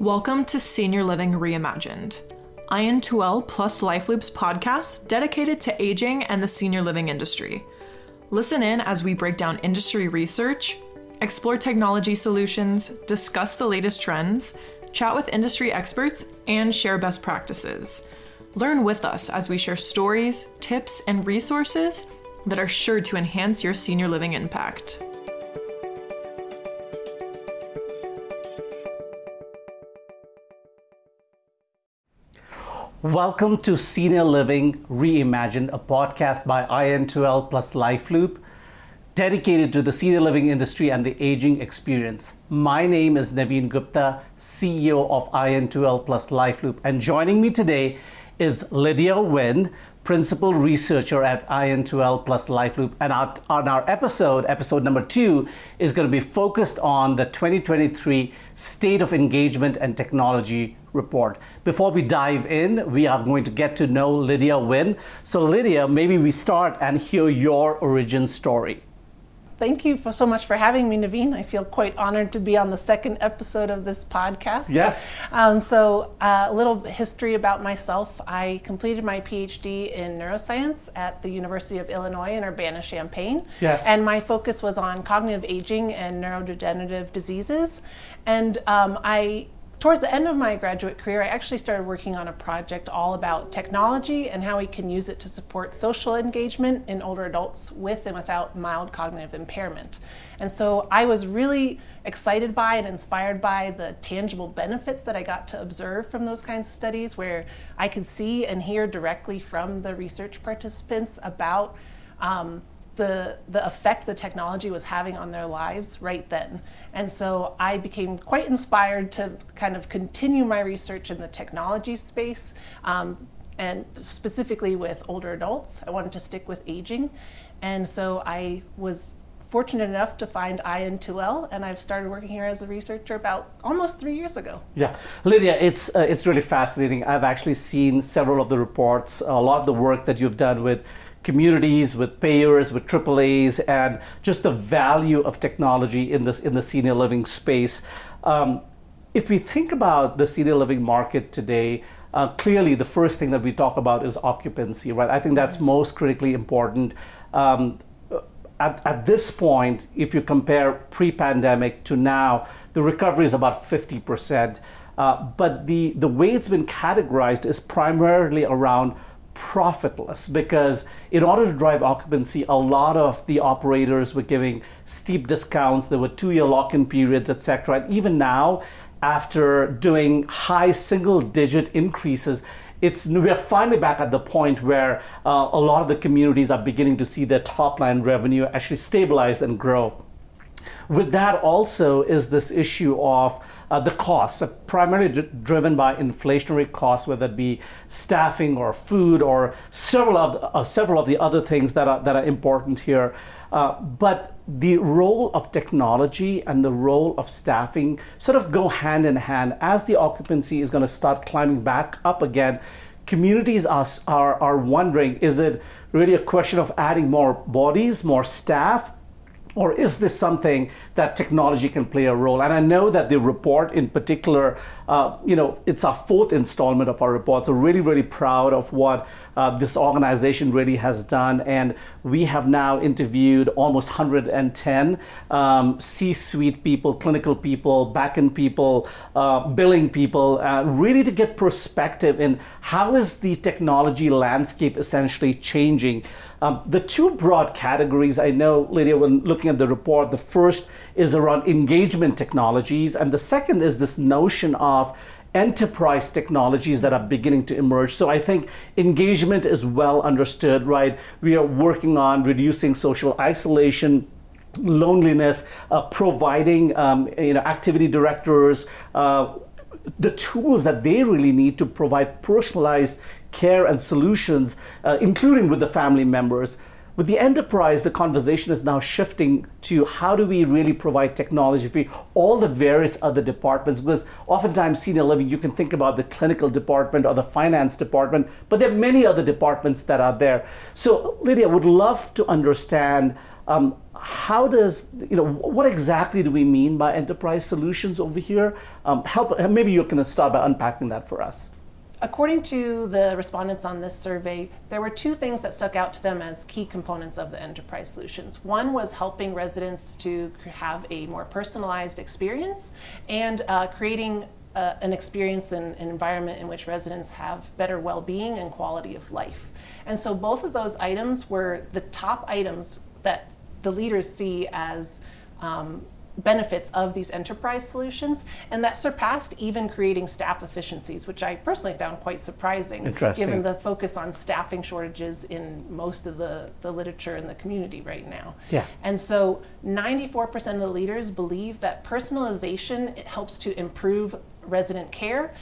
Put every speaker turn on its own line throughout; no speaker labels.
Welcome to Senior Living Reimagined, IN2L plus LifeLoop's podcast dedicated to aging and the senior living industry. Listen in as we break down industry research, explore technology solutions, discuss the latest trends, chat with industry experts, and share best practices. Learn with us as we share stories, tips, and resources that are sure to enhance your senior living impact.
Welcome to Senior Living Reimagined, a podcast by IN2L plus LifeLoop, dedicated to the senior living industry and the aging experience. My name is Navin Gupta, CEO of IN2L plus LifeLoop, and joining me today is Lydia Nguyen, principal researcher at IN2L plus LifeLoop. And our, on our episode, episode number two, is going to be focused on the 2023 State of Engagement and Technology report. Before we dive in, we are going to get to know Lydia Nguyen. So, Lydia, maybe we start and hear your origin story.
Thank you for so much for having me, Navin. I feel quite honored to be on the second episode of this podcast.
Yes.
Um, so, uh, a little history about myself. I completed my PhD in neuroscience at the University of Illinois in Urbana Champaign.
Yes.
And my focus was on cognitive aging and neurodegenerative diseases. And um, I towards the end of my graduate career, I actually started working on a project all about technology and how we can use it to support social engagement in older adults with and without mild cognitive impairment. And so I was really excited by and inspired by the tangible benefits that I got to observe from those kinds of studies where I could see and hear directly from the research participants about. Um, the, the effect the technology was having on their lives right then. And so I became quite inspired to kind of continue my research in the technology space. Um, and specifically with older adults, I wanted to stick with aging. And so I was fortunate enough to find IN2L, and I've started working here as a researcher about almost three years ago.
Yeah, Lydia, it's uh, it's really fascinating. I've actually seen several of the reports, a lot of the work that you've done with communities, with payers, with AAA's, and just the value of technology in this in the senior living space. Um, if we think about the senior living market today, uh, clearly the first thing that we talk about is occupancy, right? I think that's most critically important. Um, at, at this point, if you compare pre pandemic to now, the recovery is about 50%. Uh, but the, the way it's been categorized is primarily around profitless because in order to drive occupancy a lot of the operators were giving steep discounts. There were two year lock-in periods etc and even now after doing high single digit increases it's we're finally back at the point where uh, a lot of the communities are beginning to see their top line revenue actually stabilize and grow. With that also is this issue of uh, the costs, uh, primarily d- driven by inflationary costs, whether it be staffing or food or several of the, uh, several of the other things that are that are important here. Uh, but the role of technology and the role of staffing sort of go hand in hand. As the occupancy is going to start climbing back up again, communities are, are, are wondering is it really a question of adding more bodies, more staff, or is this something that technology can play a role? And I know that the report in particular, uh, you know, it's our fourth installment of our report. So really, really proud of what uh, this organization really has done. And we have now interviewed almost 110 um, C-suite people, clinical people, back-end people, uh, billing people, uh, really to get perspective in how is the technology landscape essentially changing. Um, the two broad categories I know, Lydia, when looking at the report, the first is around engagement technologies, and the second is this notion of enterprise technologies that are beginning to emerge. So I think engagement is well understood, right? We are working on reducing social isolation loneliness, uh, providing um, you know activity directors uh, the tools that they really need to provide personalized care and solutions, uh, including with the family members. With the enterprise, the conversation is now shifting to how do we really provide technology for all the various other departments? Because oftentimes, senior living, you can think about the clinical department or the finance department, but there are many other departments that are there. So, Lydia, would love to understand Um, how does you know what exactly do we mean by enterprise solutions over here? Um, help maybe you can start by unpacking that for us.
According to the respondents on this survey, there were two things that stuck out to them as key components of the enterprise solutions. One was helping residents to have a more personalized experience and uh, creating uh, an experience and an environment in which residents have better well being and quality of life. And so both of those items were the top items that the leaders see as um, benefits of these enterprise solutions, and that surpassed even creating staff efficiencies, which I personally found quite surprising, given the focus on staffing shortages in most of the, the literature in the community right now.
Yeah.
And so 94% of the leaders believe that personalization helps to improve resident care,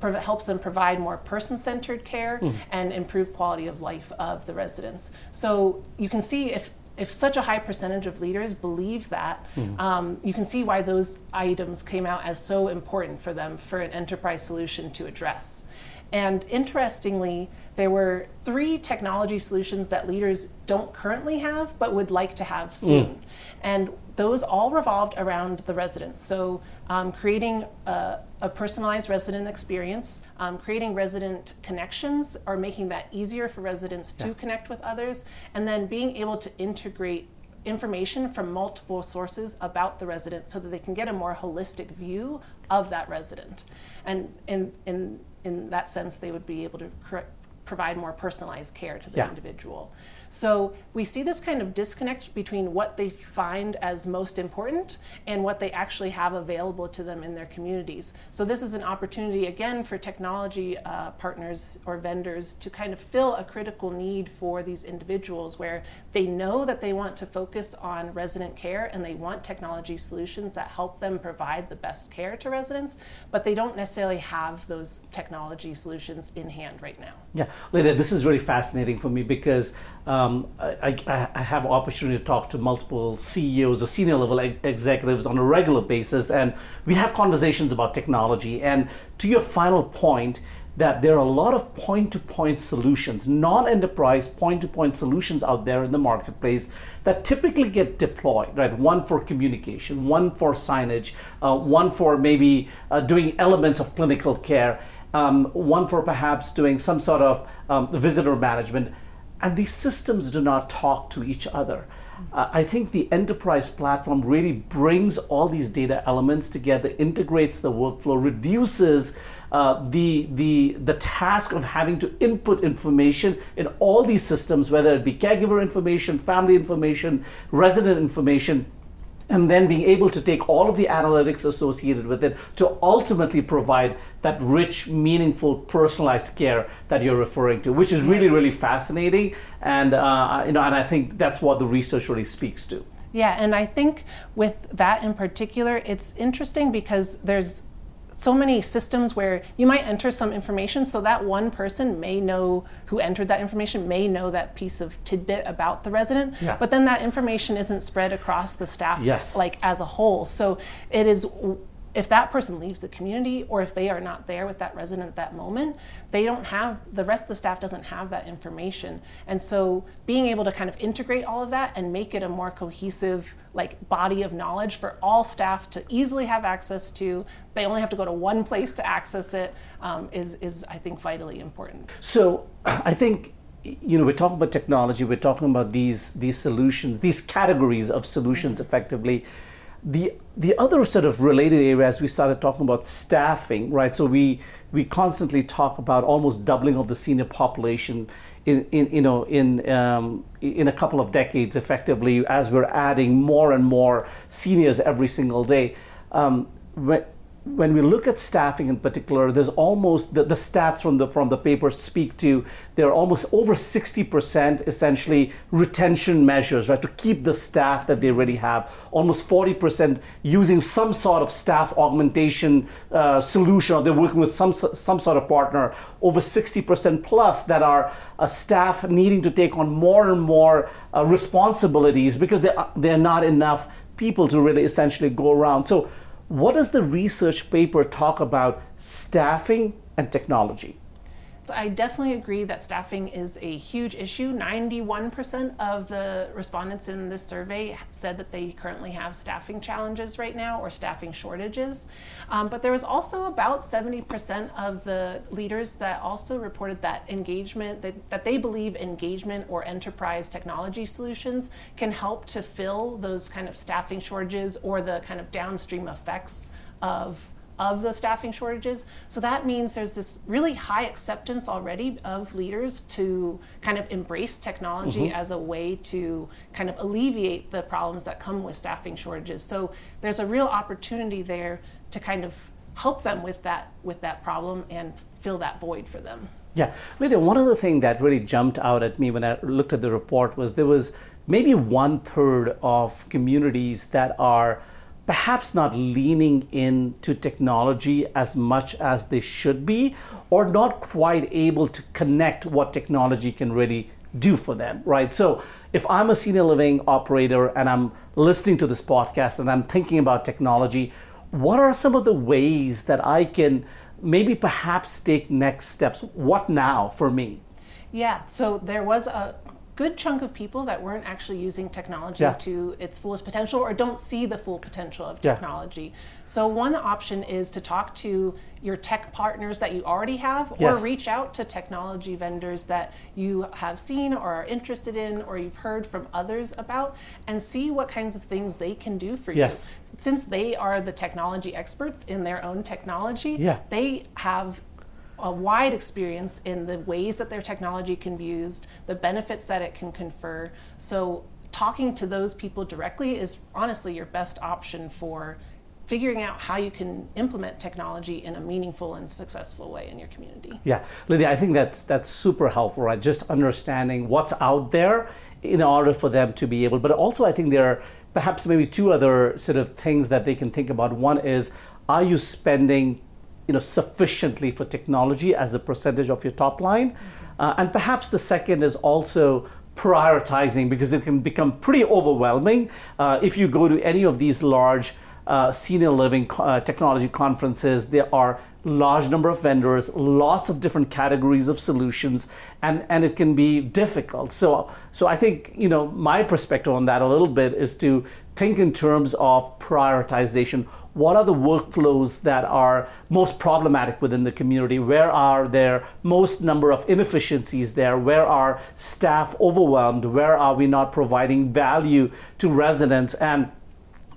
helps them provide more person-centered care, mm. and improve quality of life of the residents. So you can see if if such a high percentage of leaders believe that, mm. um, you can see why those items came out as so important for them for an enterprise solution to address. And interestingly, there were three technology solutions that leaders don't currently have but would like to have soon. Mm. And those all revolved around the residents. So, um, creating a, a, personalized resident experience, um, creating resident connections, or making that easier for residents yeah. to connect with others, and then being able to integrate information from multiple sources about the resident so that they can get a more holistic view of that resident. And in, in, in that sense, they would be able to provide more personalized care to the yeah. individual. So we see this kind of disconnect between what they find as most important and what they actually have available to them in their communities. So this is an opportunity again for technology uh, partners or vendors to kind of fill a critical need for these individuals where they know that they want to focus on resident care and they want technology solutions that help them provide the best care to residents, but they don't necessarily have those technology solutions in hand right now.
Yeah, Lydia, this is really fascinating for me because um, I, I, I, have opportunity to talk to multiple CEOs or senior level executives on a regular basis, and we have conversations about technology. And to your final point, that there are a lot of point-to-point solutions, non-enterprise point-to-point solutions out there in the marketplace that typically get deployed. Right, one for communication, one for signage, uh, one for maybe uh, doing elements of clinical care. Um, one for perhaps doing some sort of um, visitor management and these systems do not talk to each other. Uh, I think the enterprise platform really brings all these data elements together, integrates the workflow, reduces uh, the, the, the task of having to input information in all these systems, whether it be caregiver information, family information, resident information, and then being able to take all of the analytics associated with it to ultimately provide that rich, meaningful, personalized care that you're referring to, which is really, really fascinating. And uh, you know, and I think that's what the research really speaks to.
Yeah, and I think with that in particular, it's interesting because there's so many systems where you might enter some information so that one person may know who entered that information may know that piece of tidbit about the resident yeah. but then that information isn't spread across the staff
yes.
like as a whole so it is if that person leaves the community or if they are not there with that resident at that moment, they don't have, the rest of the staff doesn't have that information. And so being able to kind of integrate all of that and make it a more cohesive like body of knowledge for all staff to easily have access to, they only have to go to one place to access it, um, is is I think vitally important.
So I think you know we're talking about technology we're talking about these these solutions these categories of solutions mm-hmm. effectively the the other sort of related areas we started talking about staffing, right? So we we constantly talk about almost doubling of the senior population in, in you know in um, in a couple of decades, effectively, as we're adding more and more seniors every single day. Um, when we look at staffing in particular, there's almost the, the stats from the from the paper speak to there are almost over 60% essentially retention measures, right, to keep the staff that they already have. Almost 40% using some sort of staff augmentation uh, solution, or they're working with some some sort of partner. Over 60% plus that are uh, staff needing to take on more and more uh, responsibilities because there are not enough people to really essentially go around. So what does the research paper talk about staffing and technology?
I definitely agree that staffing is a huge issue. 91% of the respondents in this survey said that they currently have staffing challenges right now or staffing shortages. Um, but there was also about 70% of the leaders that also reported that engagement, that, that they believe engagement or enterprise technology solutions can help to fill those kind of staffing shortages or the kind of downstream effects of of the staffing shortages. So that means there's this really high acceptance already of leaders to kind of embrace technology mm-hmm. as a way to kind of alleviate the problems that come with staffing shortages. So there's a real opportunity there to kind of help them with that with that problem and fill that void for them.
Yeah, Lydia, one other thing that really jumped out at me when I looked at the report was there was maybe one third of communities that are perhaps not leaning into technology as much as they should be, or not quite able to connect what technology can really do for them, right? So if I'm a senior living operator and I'm listening to this podcast and I'm thinking about technology, what are some of the ways that I can maybe perhaps take next steps? What now for me?
Yeah, so there was a good chunk of people that weren't actually using technology yeah. to its fullest potential or don't see the full potential of technology. Yeah. So one option is to talk to your tech partners that you already have yes. or reach out to technology vendors that you have seen or are interested in or you've heard from others about and see what kinds of things they can do for
yes.
you. Since they are the technology experts in their own technology,
yeah.
they have a wide experience in the ways that their technology can be used, the benefits that it can confer. So, talking to those people directly is honestly your best option for figuring out how you can implement technology in a meaningful and successful way in your community.
Yeah, Lydia, I think that's that's super helpful, right? Just understanding what's out there in order for them to be able. But also, I think there are perhaps maybe two other sort of things that they can think about. One is, are you spending you know, sufficiently for technology as a percentage of your top line. Uh, and perhaps the second is also prioritizing because it can become pretty overwhelming uh, if you go to any of these large uh, senior living uh, technology conferences. There are large number of vendors, lots of different categories of solutions, and, and it can be difficult. So, so I think you know my perspective on that a little bit is to think in terms of prioritization what are the workflows that are most problematic within the community? Where are there most number of inefficiencies there? Where are staff overwhelmed? Where are we not providing value to residents? And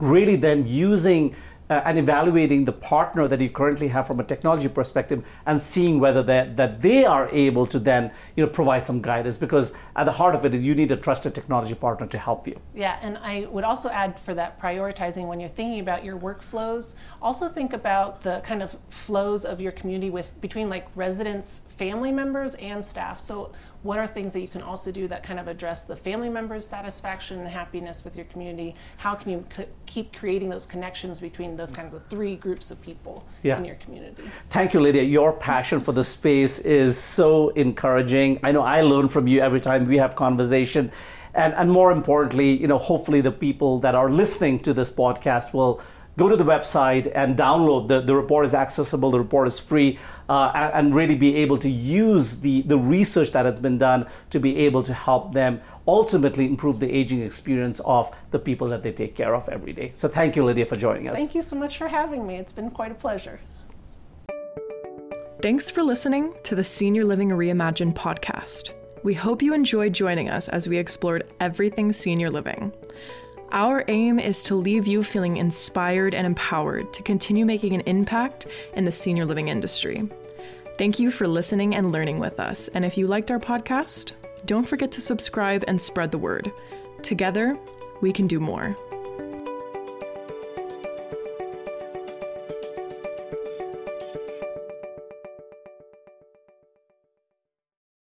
really then using uh, and evaluating the partner that you currently have from a technology perspective and seeing whether that, they are able to then you know provide some guidance because at the heart of it you need a trusted technology partner to help you
yeah and i would also add for that prioritizing when you're thinking about your workflows also think about the kind of flows of your community with between like residents family members and staff so what are things that you can also do that kind of address the family members' satisfaction and happiness with your community? How can you c- keep creating those connections between those kinds of three groups of people yeah. in your community?
Thank you, Lydia. Your passion for the space is so encouraging. I know I learn from you every time we have conversation. And, and more importantly, you know, hopefully the people that are listening to this podcast will go to the website and download. The, the report is accessible the report is free uh, and, and, really be able to use the, the research that has been done to be able to help them ultimately improve the aging experience of the people that they take care of every day. So thank you lydia for joining us.
Thank you so much for having me. It's been quite a pleasure.
Thanks for listening to the senior living reimagined podcast. We hope you enjoyed joining us as we explored everything senior living our aim is to leave you feeling inspired and empowered to continue making an impact in the senior living industry. Thank you for listening and learning with us. And if you liked our podcast, don't forget to subscribe and spread the word. Together, we can do more.